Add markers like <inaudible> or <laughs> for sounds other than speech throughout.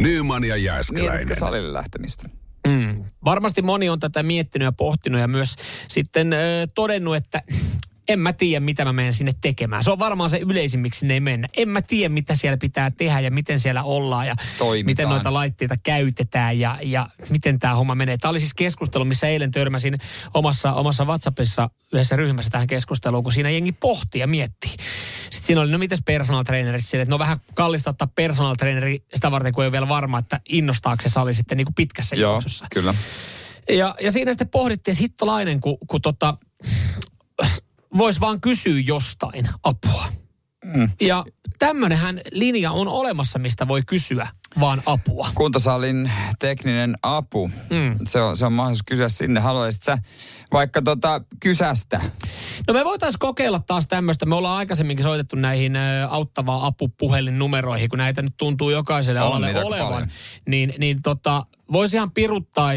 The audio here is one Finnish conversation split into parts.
Nyman ja Jääskeläinen. Mietitkö salille lähtemistä? Mm. Varmasti moni on tätä miettinyt ja pohtinut ja myös sitten ö, todennut, että en mä tiedä, mitä mä menen sinne tekemään. Se on varmaan se yleisin, miksi sinne ei mennä. En mä tiedä, mitä siellä pitää tehdä ja miten siellä ollaan ja Toimitaan. miten noita laitteita käytetään ja, ja miten tämä homma menee. Tämä oli siis keskustelu, missä eilen törmäsin omassa, omassa WhatsAppissa yhdessä ryhmässä tähän keskusteluun, kun siinä jengi pohti ja mietti. Sitten siinä oli, no mites personal traineri sille, että no vähän kallista ottaa personal traineri sitä varten, kun ei ole vielä varma, että innostaako se sali sitten niin kuin pitkässä Joo, juoksussa. kyllä. Ja, ja siinä sitten pohdittiin, että hittolainen, kun, kun tota, voisi vaan kysyä jostain apua. Mm. Ja tämmönenhän linja on olemassa, mistä voi kysyä vaan apua. Kuntosalin tekninen apu. Mm. Se, on, se on mahdollisuus kysyä sinne. Haluaisit sä vaikka tota kysästä? No me voitaisiin kokeilla taas tämmöistä. Me ollaan aikaisemminkin soitettu näihin ö, auttavaa apupuhelinnumeroihin, kun näitä nyt tuntuu jokaiselle On alalle olevan. paljon. Niin, niin tota, voisi ihan piruttaa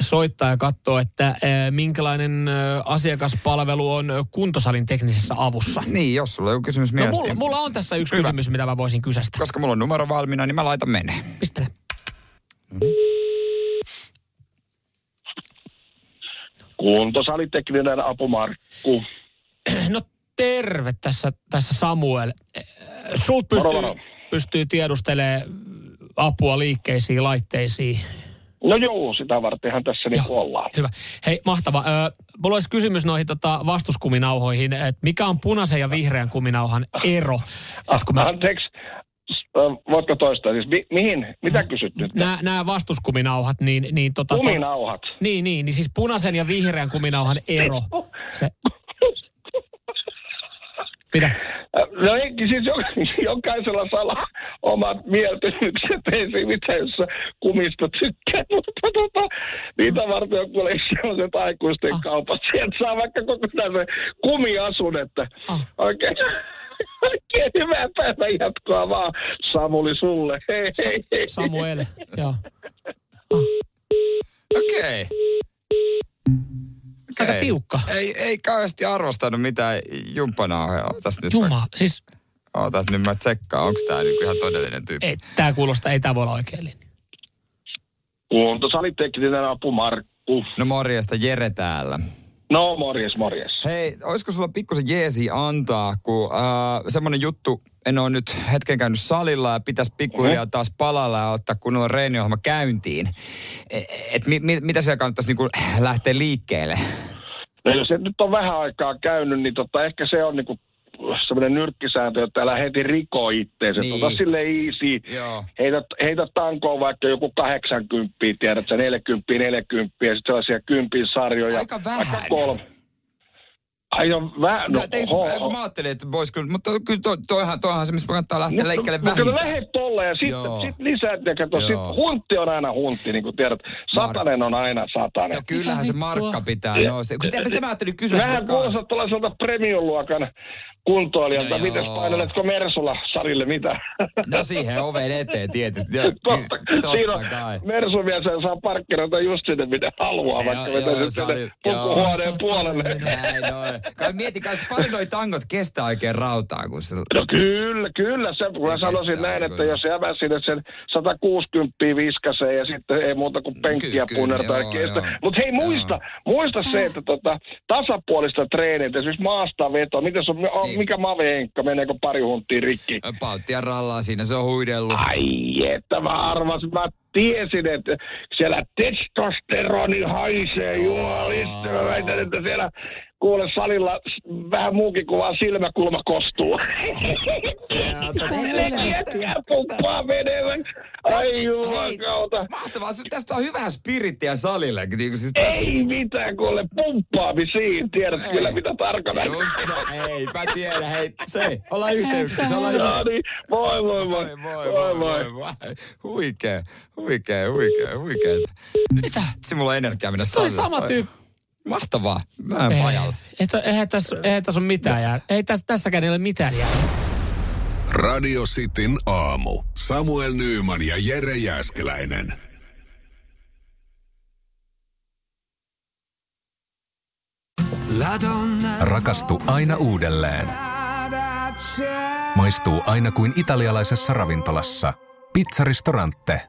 soittaa ja katsoa, että ö, minkälainen ö, asiakaspalvelu on kuntosalin teknisessä avussa. Niin, jos sulla on joku kysymys No, mielessä. mulla, niin- mulla on tässä yksi Hyvä. kysymys, mitä mä voisin kysästä. Koska mulla on numero valmiina, niin mä laitan menee. Pistele. Kuntosalitekninen apu Markku. No terve tässä, tässä Samuel. Eh, Sult pystyy, Moro, moro. pystyy tiedustelemaan apua liikkeisiin, laitteisiin. No joo, sitä vartenhan tässä niin ollaan. Hyvä. Hei, mahtava. Ö, mulla olisi kysymys noihin tota, vastuskuminauhoihin, että mikä on punaisen ja vihreän kuminauhan ero? Et kun mä, Anteeksi, voitko toistaa? Siis mi- mihin? Mitä kysyt nyt? nämä, nämä vastuskuminauhat, niin... niin tota, to- Kuminauhat. niin, niin, niin siis punaisen ja vihreän kuminauhan ero. Se, <laughs> mitä? No ei, siis jo- jokaisella sala omat mieltymykset, ei se mitään, jos sä kumista tykkää, mutta tota, niitä varten on kuule sellaiset aikuisten Ah. kaupat. Sieltä saa vaikka koko se kumiasun, että Ah. oikein, oikein hyvää päivän jatkoa vaan Samuli sulle. Hei, hei, hei. Samuel, joo. Okei. Aika Okei. tiukka. Ei, ei kauheasti arvostanut mitään jumppanauhoja. Ootas nyt. Jumala, siis Ootas nyt mä tsekkaan, onko tää niinku ihan todellinen tyyppi. ei, tää kuulostaa, ei tää voi olla oikein linja. Kuntosalitekninen apu Markku. No morjesta, Jere täällä. No morjes, morjes. Hei, olisiko sulla pikkusen jeesi antaa, kun äh, semmonen juttu, en ole nyt hetken käynyt salilla ja pitäisi pikkuhiljaa taas palalla ja ottaa kunnolla reeniohjelma käyntiin. E- Et mi, mi, mitä siellä kannattaisi niinku lähteä liikkeelle? No jos et nyt on vähän aikaa käynyt, niin tota, ehkä se on niinku semmoinen nyrkkisääntö, että älä heti riko itteensä. Niin. Ota sille easy. Joo. Heitä, heitä tankoon vaikka joku 80, tiedät sä, 40, 40 ja sitten sellaisia kympin sarjoja. Aika vähän. Vaikka kolme. Ai on vähän, no, No, tein, ho, mä ajattelin, että voisiko, mutta kyllä to, toihan, toihan se, mistä kannattaa lähteä leikkeelle no, kyllä vähintään. lähdet tolle ja sitten sit lisäät ja kato, sit huntti on aina huntti, niin kuin tiedät. Satanen on aina satanen. No kyllähän se markka pitää nousta. Kun sitä, sitä mä ajattelin kysyä Vähän sitä kanssa. kuulostaa tällaiselta premium-luokan kuntoilijalta. No No joo. paineletko Mersulla sarille mitä? No siihen oven eteen tietysti. Ja, Totta, totta siinä on kai. Mersumies saa parkkeerata just sinne, mitä haluaa, Se vaikka se sinne pukuhuoneen puolelle. Näin on. Kai mieti, kai paljon noi tangot kestää oikein rautaa, kun se... No kyllä, kyllä. Se, kun mä sanoisin näin, että jos jäbä sinne sen 160 viskasee ja sitten ei muuta kuin penkkiä punnertaa. Mutta hei muista, muista se, että tota, tasapuolista treeniä, esimerkiksi maasta vetoa, miten se on, Niin. Mikä mavehenkka, meneekö pari hunttia rikki? Pauttia rallaa siinä, se on huidellut. Ai että mä arvasin, mä tiesin, että siellä testosteroni haisee jumalista. Mä väitän, että siellä kuule salilla vähän muukin kuin vaan silmäkulma kostuu. Lekiätkää pumppaa menemään. Ai jumakauta. Mahtavaa, se- tästä on hyvää spirittiä salille. Niin siis Ei mitään, kuule pumppaamisiin. Tiedät Ei. kyllä mitä tarkoitan. Just nä- ei, mä tiedän, hei, se, ollaan yhteyksissä, ollaan No yhteyksissä. niin, voi voi voi. Voi, voi, voi, voi. Huikee, huikee, huikee, huikee. Mitä? Se mulla on energiaa mennä Se oli salille. sama tyyppi. Mahtavaa. Mä en pajalla. Ei, eihän tässä, eihän tässä ole mitään jää. Ei tässä, tässäkään ei ole mitään jää. Radio Cityn aamu. Samuel Nyyman ja Jere Jäskeläinen. Rakastu aina uudelleen. Maistuu aina kuin italialaisessa ravintolassa. Pizzaristorante.